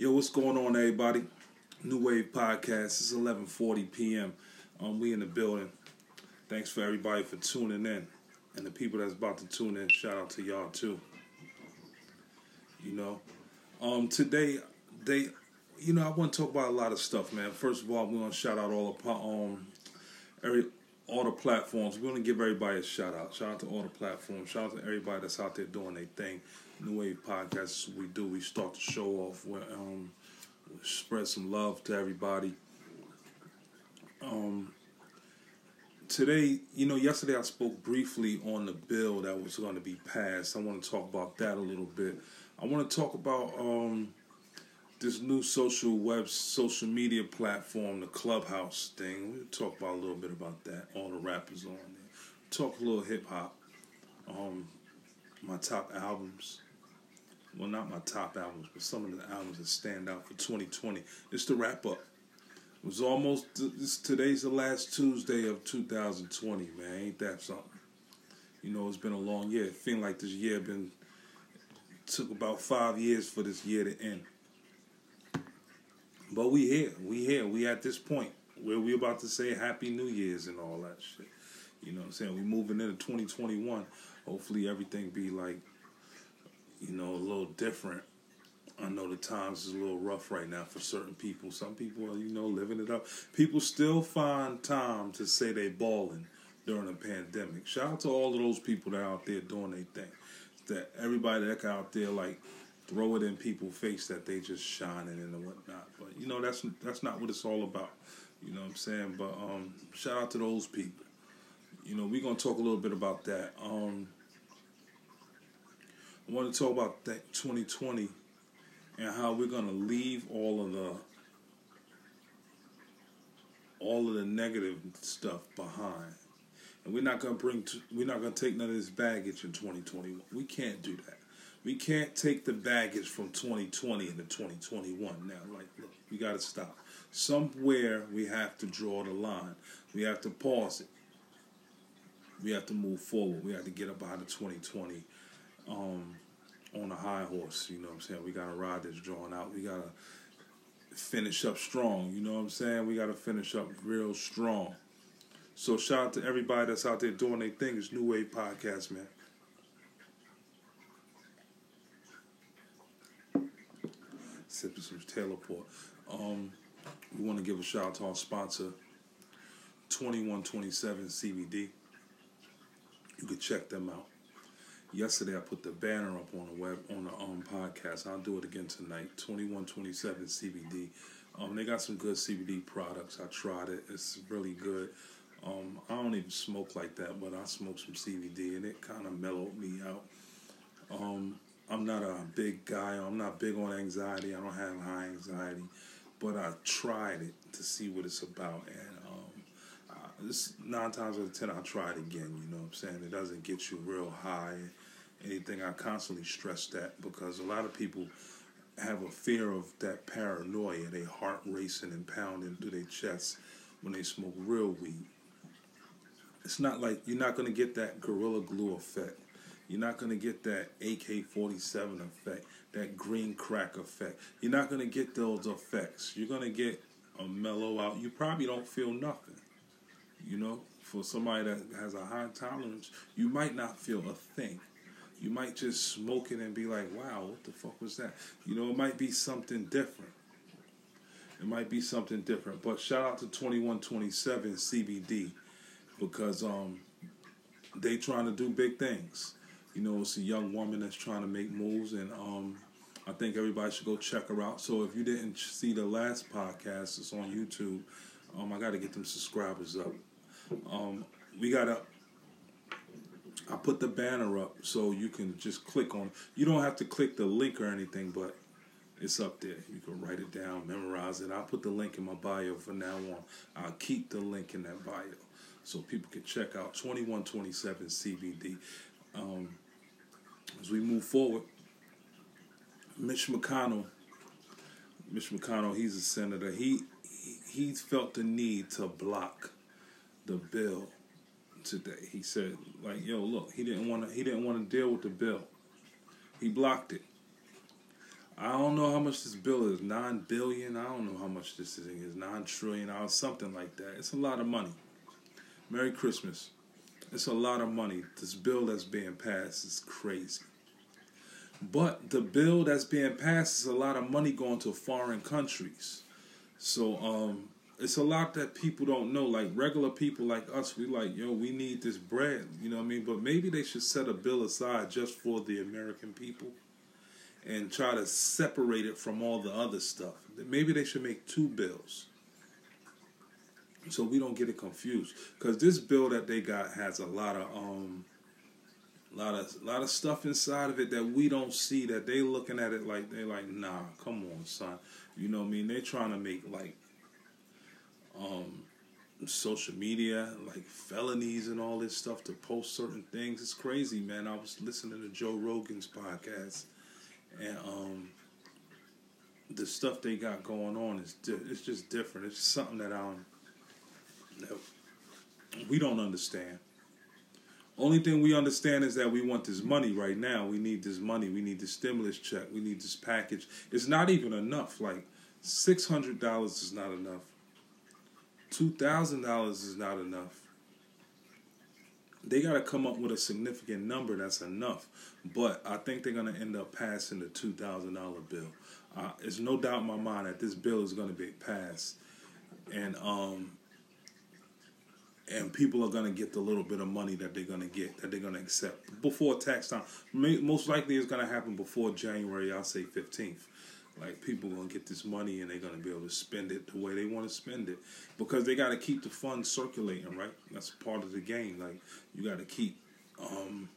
Yo, what's going on, everybody? New Wave Podcast. It's 11:40 p.m. Um, we in the building. Thanks for everybody for tuning in, and the people that's about to tune in. Shout out to y'all too. You know, um, today they, you know, I want to talk about a lot of stuff, man. First of all, we want to shout out all the um, every all the platforms. We want to give everybody a shout out. Shout out to all the platforms. Shout out to everybody that's out there doing their thing. New Wave Podcast we do. We start the show off um, spread some love to everybody. Um, today, you know, yesterday I spoke briefly on the bill that was going to be passed. I want to talk about that a little bit. I want to talk about um, this new social web, social media platform, the Clubhouse thing. We'll talk about a little bit about that. All the rappers on there. Talk a little hip hop. Um, my top albums well, not my top albums, but some of the albums that stand out for 2020. It's the wrap up. It was almost today's the last Tuesday of 2020, man. Ain't that something? You know, it's been a long year. It feels like this year been took about five years for this year to end. But we here, we here, we at this point where we about to say Happy New Year's and all that shit. You know what I'm saying? We moving into 2021. Hopefully everything be like you know, a little different. I know the times is a little rough right now for certain people. Some people are, you know, living it up. People still find time to say they balling during a pandemic. Shout out to all of those people that are out there doing their thing. That everybody that out there like throw it in people's face that they just shining and whatnot. But you know that's that's not what it's all about. You know what I'm saying? But um, shout out to those people. You know, we're gonna talk a little bit about that. Um, I want to talk about that 2020 and how we're going to leave all of the all of the negative stuff behind. And we're not going to bring we're not going to take none of this baggage in 2021. We can't do that. We can't take the baggage from 2020 into 2021 now. Like, look, we got to stop. Somewhere we have to draw the line. We have to pause it. We have to move forward. We have to get up out of 2020 um, on a high horse. You know what I'm saying? We got to ride this drawing out. We got to finish up strong. You know what I'm saying? We got to finish up real strong. So shout out to everybody that's out there doing their thing. It's New Wave Podcast, man. Sipping some Taylor Port. Um, we want to give a shout out to our sponsor, 2127 CBD. You can check them out. Yesterday I put the banner up on the web on the um podcast. I'll do it again tonight. Twenty one twenty seven CBD. Um, they got some good CBD products. I tried it. It's really good. Um, I don't even smoke like that, but I smoke some CBD and it kind of mellowed me out. Um, I'm not a big guy. I'm not big on anxiety. I don't have high anxiety, but I tried it to see what it's about, and um, this nine times out of ten I try it again. You know what I'm saying? It doesn't get you real high anything. I constantly stress that because a lot of people have a fear of that paranoia, their heart racing and pounding through their chest when they smoke real weed. It's not like you're not going to get that Gorilla Glue effect. You're not going to get that AK 47 effect, that green crack effect. You're not going to get those effects. You're going to get a mellow out. You probably don't feel nothing. You know, for somebody that has a high tolerance, you might not feel a thing you might just smoke it and be like, wow, what the fuck was that? You know, it might be something different. It might be something different. But shout out to 2127 CBD because um, they trying to do big things. You know, it's a young woman that's trying to make moves, and um, I think everybody should go check her out. So if you didn't see the last podcast, it's on YouTube. Um, I got to get them subscribers up. Um, we got a I put the banner up so you can just click on. It. You don't have to click the link or anything, but it's up there. You can write it down, memorize it. I'll put the link in my bio from now on. I'll keep the link in that bio so people can check out 2127 CBD. Um, as we move forward, Mitch McConnell, Mitch McConnell, he's a senator. He, he felt the need to block the bill today. He said, like, yo, look, he didn't want to. He didn't want to deal with the bill. He blocked it. I don't know how much this bill is. Nine billion. I don't know how much this thing is. Nine trillion dollars, something like that. It's a lot of money. Merry Christmas. It's a lot of money. This bill that's being passed is crazy. But the bill that's being passed is a lot of money going to foreign countries. So um, it's a lot that people don't know. Like regular people like us, we like, yo, we need this bread. You know what I mean? But maybe they should set a bill aside just for the American people and try to separate it from all the other stuff. Maybe they should make two bills so we don't get it confused. Because this bill that they got has a lot of um, lot of lot of stuff inside of it that we don't see. That they looking at it like they like, nah, come on, son. You know what I mean? They trying to make like um social media like felonies and all this stuff to post certain things. It's crazy, man. I was listening to Joe Rogan's podcast and um the stuff they got going on is di- it's just different. It's something that um that we don't understand. Only thing we understand is that we want this money right now. We need this money. We need the stimulus check. We need this package. It's not even enough. Like six hundred dollars is not enough. Two thousand dollars is not enough. They got to come up with a significant number that's enough. But I think they're going to end up passing the two thousand dollar bill. Uh, there's no doubt in my mind that this bill is going to be passed, and um, and people are going to get the little bit of money that they're going to get that they're going to accept before tax time. Most likely, it's going to happen before January. I'll say fifteenth. Like people gonna get this money and they're gonna be able to spend it the way they want to spend it because they got to keep the funds circulating, right? That's part of the game. Like you got to keep um,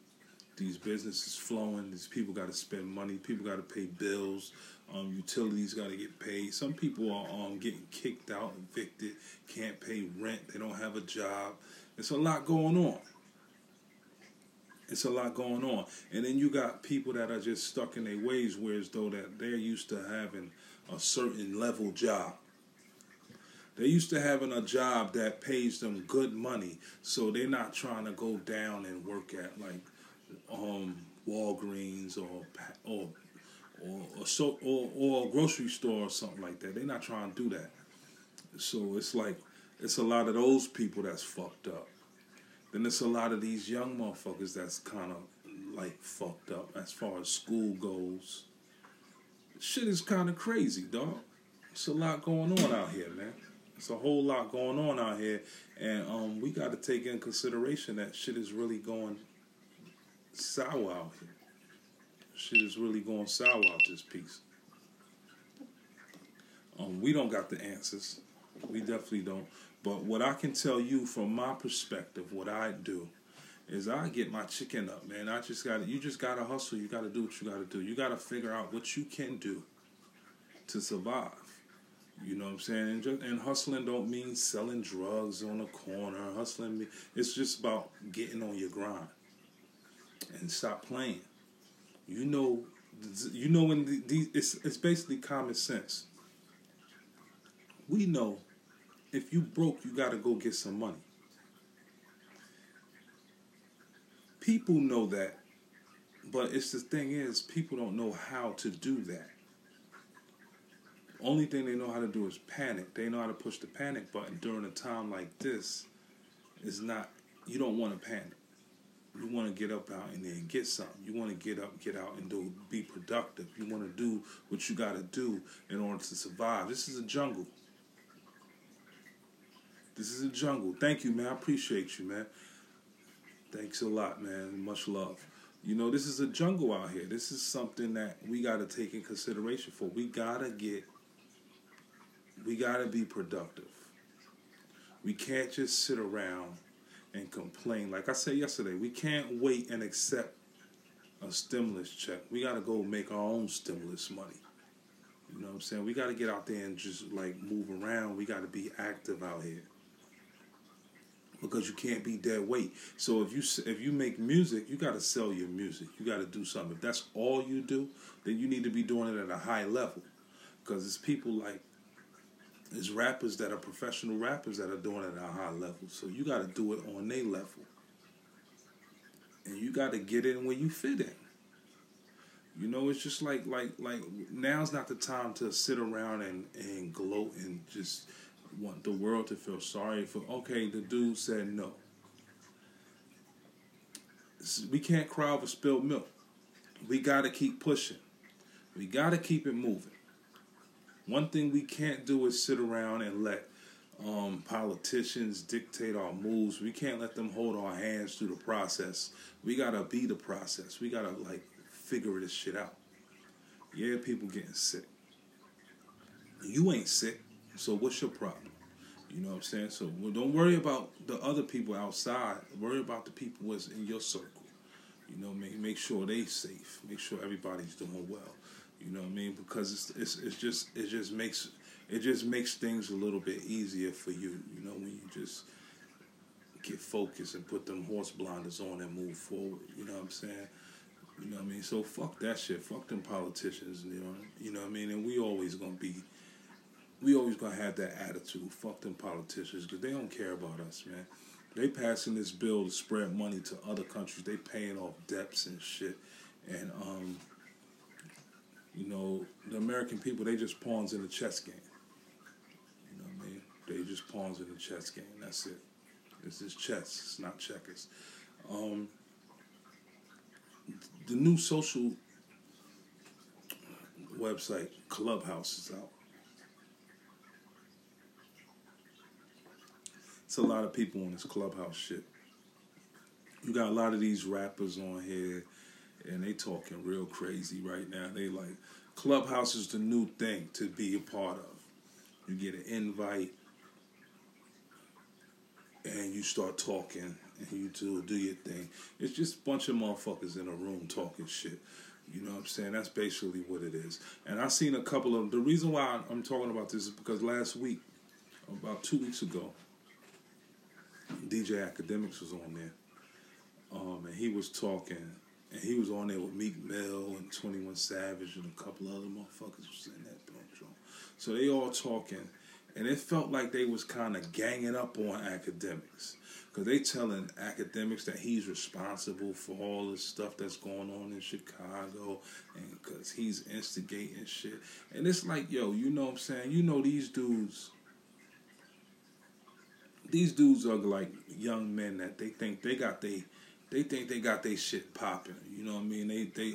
these businesses flowing. These people got to spend money. People got to pay bills. Um, utilities got to get paid. Some people are um, getting kicked out, evicted, can't pay rent. They don't have a job. It's a lot going on. It's a lot going on. And then you got people that are just stuck in their ways, where whereas though that they're used to having a certain level job. They're used to having a job that pays them good money, so they're not trying to go down and work at like um, Walgreens or or or or, so, or or a grocery store or something like that. They're not trying to do that. So it's like it's a lot of those people that's fucked up. Then there's a lot of these young motherfuckers that's kind of like fucked up as far as school goes. Shit is kind of crazy, dog. It's a lot going on out here, man. It's a whole lot going on out here, and um, we got to take in consideration that shit is really going sour out here. Shit is really going sour out this piece. Um, we don't got the answers. We definitely don't. But what I can tell you from my perspective, what I do, is I get my chicken up, man. I just got you just got to hustle. You got to do what you got to do. You got to figure out what you can do to survive. You know what I'm saying? And, just, and hustling don't mean selling drugs on the corner. Hustling, me. it's just about getting on your grind and stop playing. You know, you know when the, the, it's it's basically common sense. We know if you broke, you got to go get some money. People know that, but it's the thing is, people don't know how to do that. Only thing they know how to do is panic. They know how to push the panic button during a time like this. Is not you don't want to panic. You want to get up out and then get something. You want to get up, get out, and do be productive. You want to do what you got to do in order to survive. This is a jungle. This is a jungle. Thank you, man. I appreciate you, man. Thanks a lot, man. Much love. You know, this is a jungle out here. This is something that we got to take in consideration for. We got to get, we got to be productive. We can't just sit around and complain. Like I said yesterday, we can't wait and accept a stimulus check. We got to go make our own stimulus money. You know what I'm saying? We got to get out there and just like move around. We got to be active out here because you can't be dead weight. So if you if you make music, you got to sell your music. You got to do something. If that's all you do, then you need to be doing it at a high level, because it's people like it's rappers that are professional rappers that are doing it at a high level. So you got to do it on their level, and you got to get in where you fit in. You know, it's just like like like now's not the time to sit around and and gloat and just want the world to feel sorry for. Okay, the dude said no. We can't cry over spilled milk. We got to keep pushing. We got to keep it moving. One thing we can't do is sit around and let um, politicians dictate our moves. We can't let them hold our hands through the process. We gotta be the process. We gotta like figure this shit out. Yeah, people getting sick. You ain't sick, so what's your problem? You know what I'm saying? So well, don't worry about the other people outside. Worry about the people that's in your circle. You know, make make sure they safe. Make sure everybody's doing well. You know what I mean? Because it's it's, it's just it just makes it just makes things a little bit easier for you. You know when you just get focused and put them horse blinders on and move forward. You know what I'm saying? You know what I mean? So fuck that shit. Fuck them politicians. You know, you know what I mean? And we always gonna be, we always gonna have that attitude. Fuck them politicians because they don't care about us, man. They passing this bill to spread money to other countries. They paying off debts and shit, and um, you know, the American people they just pawns in the chess game. You know what I mean? They just pawns in the chess game. That's it. This is chess. It's not checkers. Um, the new social website Clubhouse is out. It's a lot of people on this Clubhouse shit. You got a lot of these rappers on here, and they talking real crazy right now. They like Clubhouse is the new thing to be a part of. You get an invite, and you start talking, and you do do your thing. It's just a bunch of motherfuckers in a room talking shit. You know what I'm saying? That's basically what it is. And I seen a couple of the reason why I'm talking about this is because last week, about two weeks ago, DJ Akademiks was on there, um, and he was talking, and he was on there with Meek Mill and Twenty One Savage and a couple other motherfuckers was in that bunch. So they all talking, and it felt like they was kind of ganging up on Akademiks because they telling Akademiks that he's responsible for all the stuff that's going on in Chicago and because he's instigating shit and it's like yo you know what i'm saying you know these dudes these dudes are like young men that they think they got they they think they got their shit popping you know what i mean they they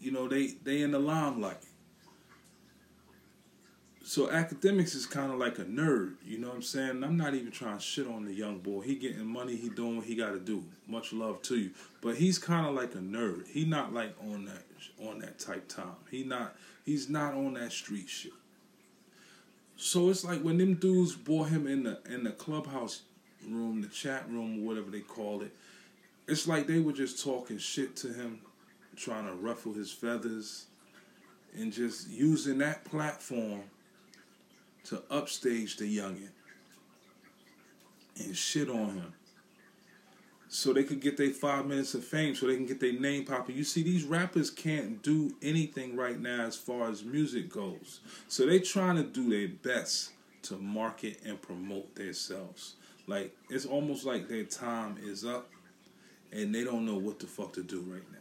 you know they they in the limelight so Akademiks is kind of like a nerd, you know what I'm saying? I'm not even trying to shit on the young boy. He getting money, he doing what he got to do. Much love to you, but he's kind of like a nerd. He not like on that on that type time. He not he's not on that street shit. So it's like when them dudes brought him in the in the clubhouse room, the chat room, whatever they call it. It's like they were just talking shit to him, trying to ruffle his feathers, and just using that platform to upstage the youngin and shit on him. So they could get their five minutes of fame, so they can get their name popping. You see, these rappers can't do anything right now as far as music goes. So they trying to do their best to market and promote themselves. Like it's almost like their time is up and they don't know what the fuck to do right now.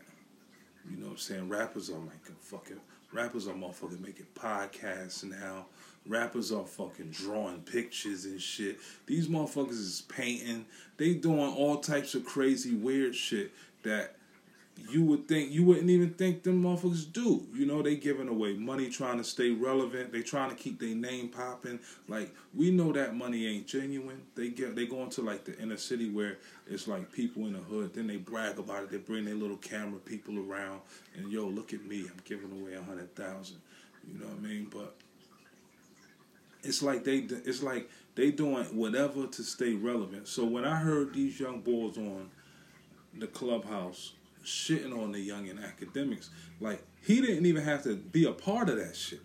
You know what I'm saying? Rappers are like a fucking rappers are motherfucking making podcasts now Rappers are fucking drawing pictures and shit. These motherfuckers is painting. They doing all types of crazy weird shit that you would think you wouldn't even think them motherfuckers do. You know, they giving away money trying to stay relevant. They trying to keep their name popping. Like we know that money ain't genuine. They get they go into like the inner city where it's like people in the hood. Then they brag about it. They bring their little camera people around and yo, look at me. I'm giving away a hundred thousand. You know what I mean? But it's like they it's like they doing whatever to stay relevant. So when I heard these young boys on the clubhouse shitting on the young and Akademiks, like he didn't even have to be a part of that shit.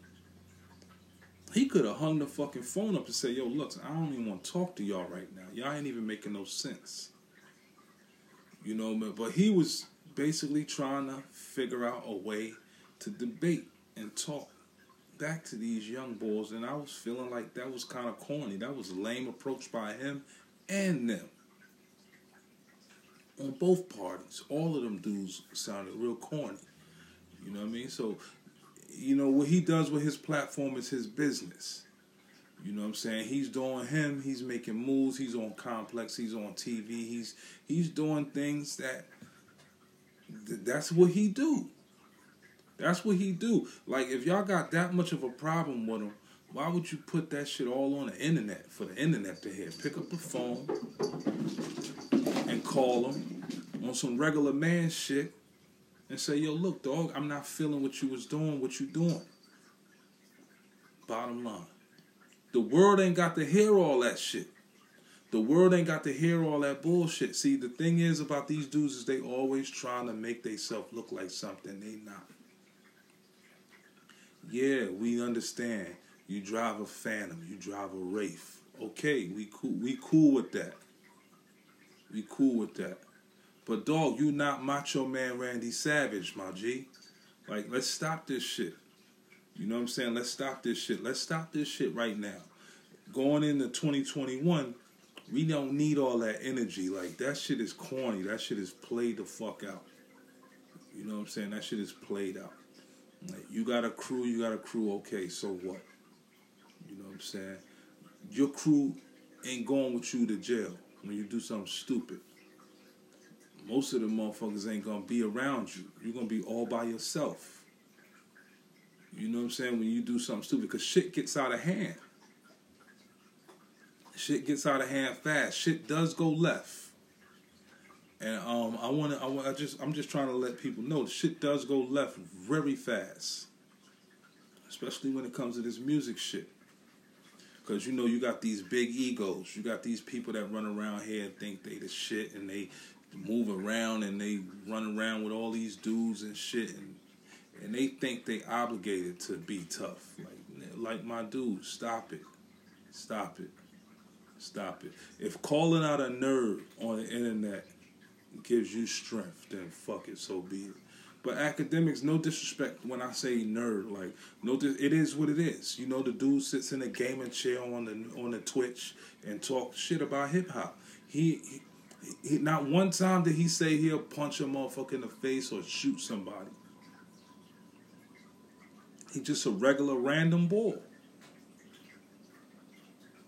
He could have hung the fucking phone up and said, "Yo, look, I don't even want to talk to y'all right now. Y'all ain't even making no sense." You know, but he was basically trying to figure out a way to debate and talk back to these young boys, and I was feeling like that was kind of corny. That was a lame approach by him and them. On both parties, all of them dudes sounded real corny. You know what I mean? So, you know what he does with his platform is his business. You know what I'm saying? He's doing him. He's making moves. He's on Complex. He's on TV. He's he's doing things that that's what he do. That's what he do. Like if y'all got that much of a problem with him, why would you put that shit all on the internet for the internet to hear? Pick up the phone and call him on some regular man shit and say, yo, look, dog, I'm not feeling what you was doing, what you doing. Bottom line. The world ain't got to hear all that shit. The world ain't got to hear all that bullshit. See, the thing is about these dudes is they always trying to make themselves look like something they not. Yeah, we understand. You drive a Phantom, you drive a Wraith. Okay, we cool. We cool with that. We cool with that. But dog, you not Macho Man Randy Savage, my G. Like, let's stop this shit. You know what I'm saying? Let's stop this shit. Let's stop this shit right now. Going into 2021, we don't need all that energy. Like that shit is corny. That shit is played the fuck out. You know what I'm saying? That shit is played out. You got a crew, you got a crew, okay, so what? You know what I'm saying? Your crew ain't going with you to jail when you do something stupid. Most of the motherfuckers ain't gonna be around you. You're gonna be all by yourself. You know what I'm saying? When you do something stupid, because shit gets out of hand. Shit gets out of hand fast. Shit does go left. And um, I want to. I, I just. I'm just trying to let people know the shit does go left very fast, especially when it comes to this music shit. Cause you know you got these big egos. You got these people that run around here and think they the shit, and they move around and they run around with all these dudes and shit, and and they think they obligated to be tough. Like like my dude, stop it, stop it, stop it. If calling out a nerd on the internet gives you strength, then fuck it, so be it. But Akademiks, no disrespect when I say nerd, like no, it is what it is. You know, the dude sits in a gaming chair on the on the Twitch and talk shit about hip hop. He, he, he, not one time did he say he'll punch a motherfucker in the face or shoot somebody. He just a regular random boy.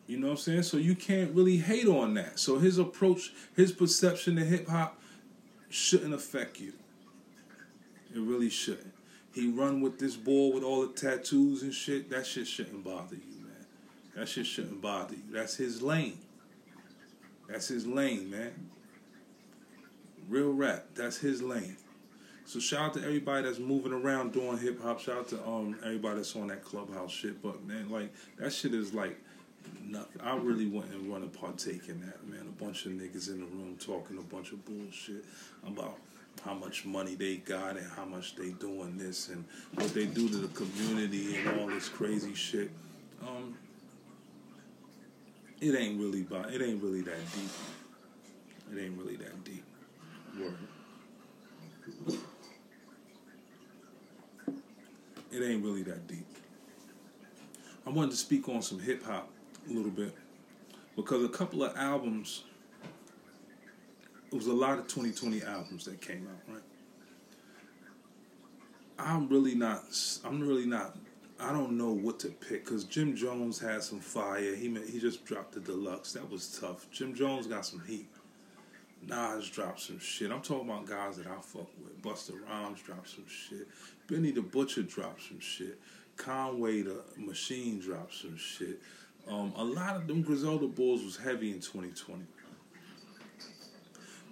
You know what I'm saying? So you can't really hate on that. So his approach, his perception of hip hop shouldn't affect you. It really shouldn't. He run with this boy with all the tattoos and shit. That shit shouldn't bother you, man. That shit shouldn't bother you. That's his lane. That's his lane, man. Real rap. That's his lane. So shout out to everybody that's moving around doing hip hop. Shout out to um everybody that's on that clubhouse shit. But man, like that shit is like nothing. I really wouldn't want to partake in that, man. A bunch of niggas in the room talking a bunch of bullshit about how much money they got and how much they doing this and what they do to the community and all this crazy shit. Um, it ain't really about, it ain't really that deep. It ain't really that deep. Word. It ain't really that deep. I wanted to speak on some hip hop a little bit because a couple of albums it was a lot of 2020 albums that came out right i'm really not i'm really not i don't know what to pick because jim jones had some fire he he just dropped the deluxe that was tough jim jones got some heat Nas dropped some shit. I'm talking about guys that I fuck with. Busta Rhymes dropped some shit. Benny the Butcher dropped some shit. Conway the Machine dropped some shit. Um, a lot of them Griselda Bulls was heavy in 2020.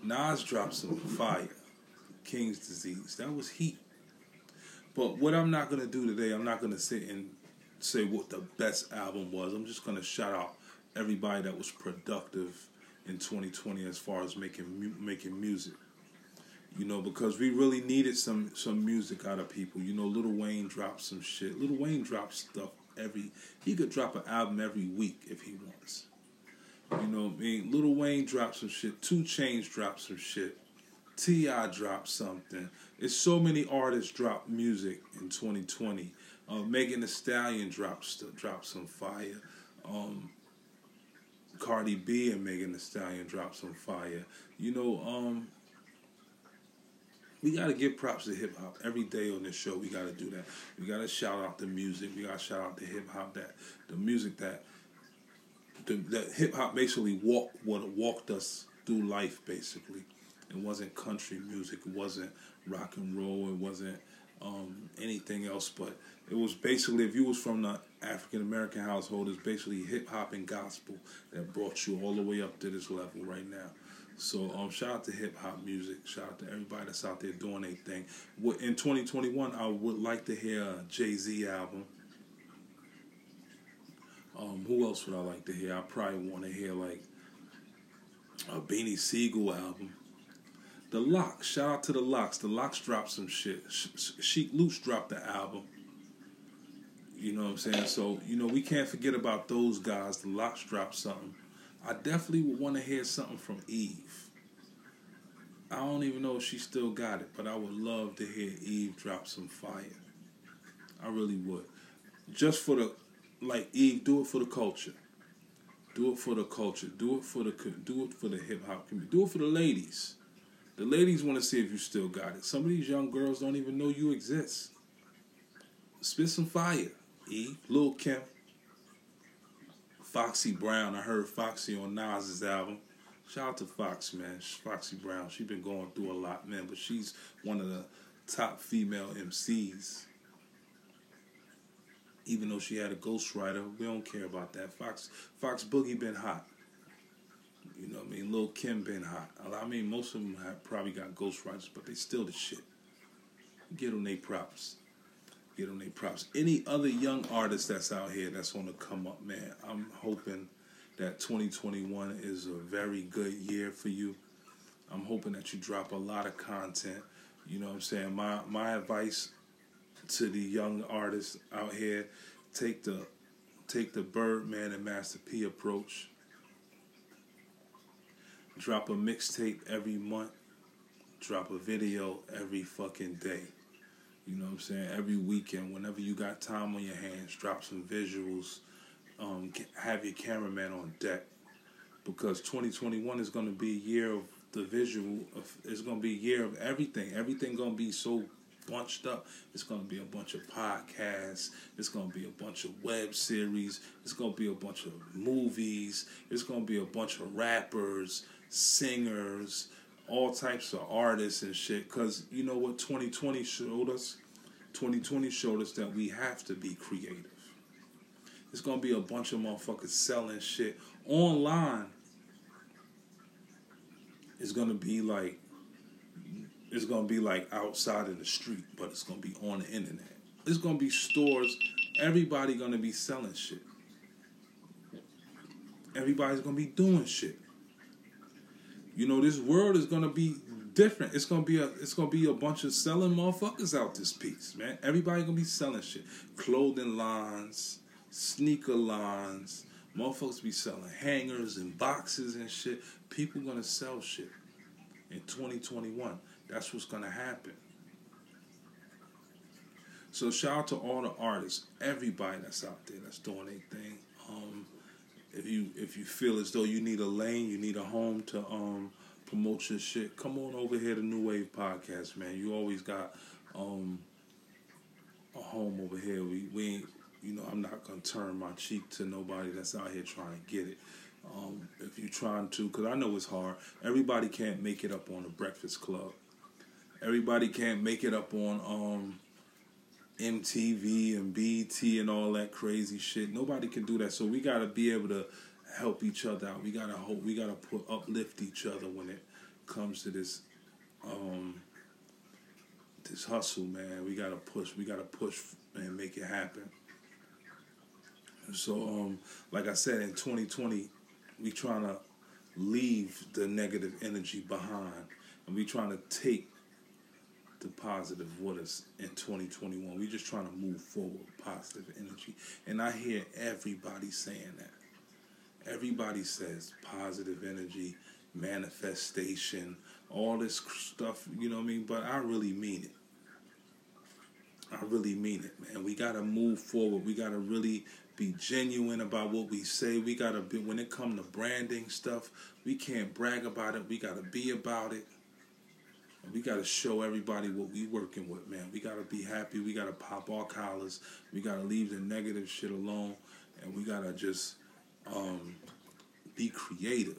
Nas dropped some fire. King's Disease. That was heat. But what I'm not gonna do today, I'm not gonna sit and say what the best album was. I'm just gonna shout out everybody that was productive in 2020 as far as making making music. You know, because we really needed some some music out of people. You know, Little Wayne dropped some shit. Little Wayne dropped stuff every. He could drop an album every week if he wants. You know, I mean, Little Wayne dropped some shit. 2 Chainz dropped some shit. T.I. dropped something. It's so many artists dropped music in 2020. Uh, Megan Thee Stallion dropped dropped some fire. Um, Cardi B and Megan Thee Stallion dropped some fire. You know, um, we got to give props to hip hop every day on this show. We got to do that. We got to shout out the music. We got to shout out the hip hop that the music that the, hip hop basically walked what walked us through life. Basically, it wasn't country music. It wasn't rock and roll. It wasn't um, anything else. But it was basically if you was from the African American household, it's basically hip hop and gospel that brought you all the way up to this level right now. So um, shout out to hip hop music. Shout out to everybody that's out there doing their thing. In 2021, I would like to hear a Jay Z album. Um, who else would I like to hear? I probably want to hear like a Beanie Sigel album. The LOX. Shout out to the LOX. The LOX dropped some shit. Sheek Louch dropped the album. You know what I'm saying? So, you know, we can't forget about those guys. The LOX dropped something. I definitely would want to hear something from Eve. I don't even know if she still got it, but I would love to hear Eve drop some fire. I really would. Just for the like Eve, do it for the culture. Do it for the culture. Do it for the do it for the hip hop community. Do it for the ladies. The ladies want to see if you still got it. Some of these young girls don't even know you exist. Spit some fire, Eve. Lil Kim. Foxy Brown. I heard Foxy on Nas's album. Shout out to Fox, man. Foxy Brown. She's been going through a lot, man, but she's one of the top female MCs. Even though she had a ghostwriter, we don't care about that. Fox Fox Boogie been hot. You know what I mean? Lil Kim been hot. I mean, most of them have probably got ghostwriters, but they still the shit. Get them they props get them their props. Any other young artist that's out here that's on the come up, man, I'm hoping that 2021 is a very good year for you. I'm hoping that you drop a lot of content. You know what I'm saying? My my advice to the young artists out here, take the take the Birdman and Master P approach. Drop a mixtape every month. Drop a video every fucking day. You know what I'm saying? Every weekend, whenever you got time on your hands, drop some visuals. Um, have your cameraman on deck because 2021 is going to be a year of the visual. Of, it's going to be a year of everything. Everything going to be so bunched up. It's going to be a bunch of podcasts. It's going to be a bunch of web series. It's going to be a bunch of movies. It's going to be a bunch of rappers, singers, all types of artists and shit. Because you know what 2020 showed us? 2020 showed us that we have to be creative. It's gonna be a bunch of motherfuckers selling shit online. It's gonna be like it's gonna be like outside in the street, but it's gonna be on the internet. It's gonna be stores. Everybody gonna be selling shit. Everybody's gonna be doing shit. You know, this world is gonna be different. It's gonna be a it's gonna be a bunch of selling motherfuckers out this piece, man. Everybody gonna be selling shit. Clothing lines, sneaker lines, motherfuckers be selling hangers and boxes and shit. People gonna sell shit in 2021. That's what's gonna happen. So shout out to all the artists, everybody that's out there that's doing their thing. Um, if you if you feel as though you need a lane, you need a home to um, promote your shit, come on over here to New Wave Podcast, man. You always got um, a home over here. We we ain't, you know, I'm not gonna turn my cheek to nobody that's out here trying to get it. Um, if you're trying to, because I know it's hard. Everybody can't make it up on the Breakfast Club. Everybody can't make it up on um, MTV and BT and all that crazy shit. Nobody can do that. So we got to be able to help each other out. We gotta hope. We gotta put uplift each other when it comes to this um, this hustle, man. We gotta push. We gotta push and make it happen. So, um, like I said, in 2020, we trying to leave the negative energy behind, and we trying to take the positive with us in 2021. We just trying to move forward, positive energy. And I hear everybody saying that. Everybody says positive energy, manifestation, all this stuff, you know what I mean? But I really mean it. I really mean it, man. We got to move forward. We got to really be genuine about what we say. We got to be, when it comes to branding stuff, we can't brag about it. We got to be about it. And we got to show everybody what we working with, man. We got to be happy. We got to pop our collars. We got to leave the negative shit alone. And we got to just um, be creative.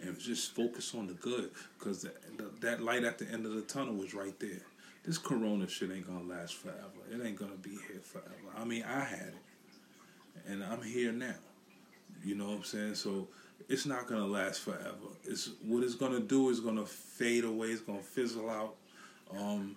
And just focus on the good. Because that light at the end of the tunnel is right there. This corona shit ain't to last forever. It ain't to be here forever. I mean, I had it. And I'm here now. You know what I'm saying? So it's not gonna last forever. It's what it's gonna do is gonna fade away. It's gonna fizzle out. Um,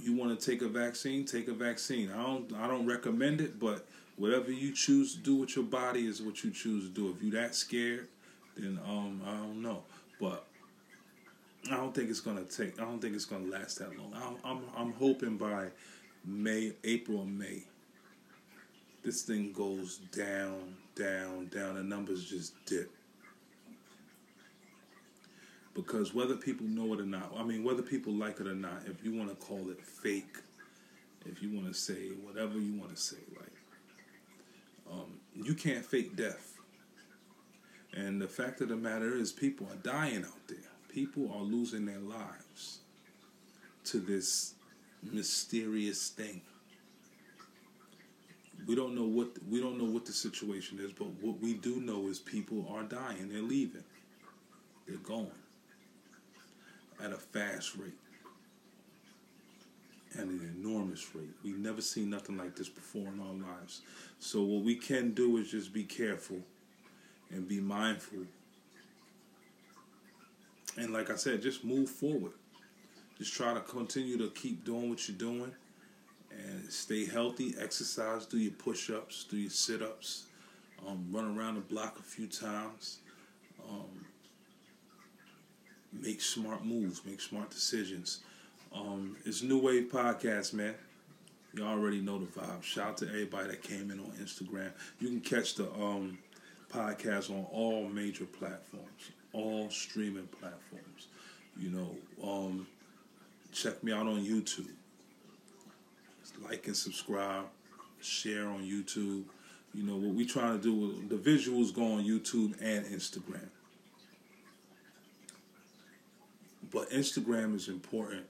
you want to take a vaccine? Take a vaccine. I don't. I don't recommend it, but whatever you choose to do with your body is what you choose to do. If you that scared, then um, I don't know. But I don't think it's gonna take. I don't think it's gonna last that long. I'm I'm, I'm hoping by May, April, May. This thing goes down, down, down. The numbers just dip. Because whether people know it or not, I mean, whether people like it or not, if you want to call it fake, if you want to say whatever you want to say, like, um, you can't fake death. And the fact of the matter is, people are dying out there. People are losing their lives to this mysterious thing we don't know what we don't know what the situation is, but what we do know is people are dying. They're leaving. They're going at a fast rate, at an enormous rate. We've never seen nothing like this before in our lives. So what we can do is just be careful and be mindful. And like I said, just move forward. Just try to continue to keep doing what you're doing and stay healthy. Exercise, do your push ups, do your sit ups, um, run around the block a few times. Um, make smart moves, make smart decisions. Um, it's New Wave Podcast, man. You already know the vibe. Shout out to everybody that came in on Instagram. You can catch the um, podcast on all major platforms, all streaming platforms. You know, um, check me out on YouTube like and subscribe, share on YouTube. You know what we trying to do. The visuals go on YouTube and Instagram, but Instagram is important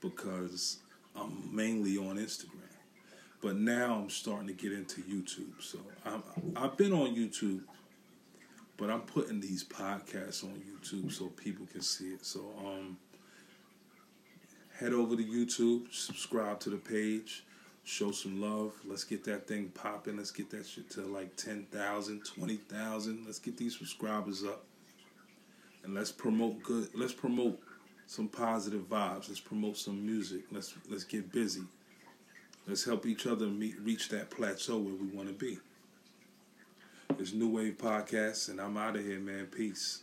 because I'm mainly on Instagram. But now I'm starting to get into YouTube. So I'm, I've been on YouTube, but I'm putting these podcasts on YouTube so people can see it. So um, head over to YouTube, subscribe to the page show some love. Let's get that thing popping. Let's get that shit to like 10,000, 20,000. Let's get these subscribers up. And let's promote good. Let's promote some positive vibes. Let's promote some music. Let's let's get busy. Let's help each other meet, reach that plateau where we want to be. It's New Wave Podcast, and I'm out of here, man. Peace.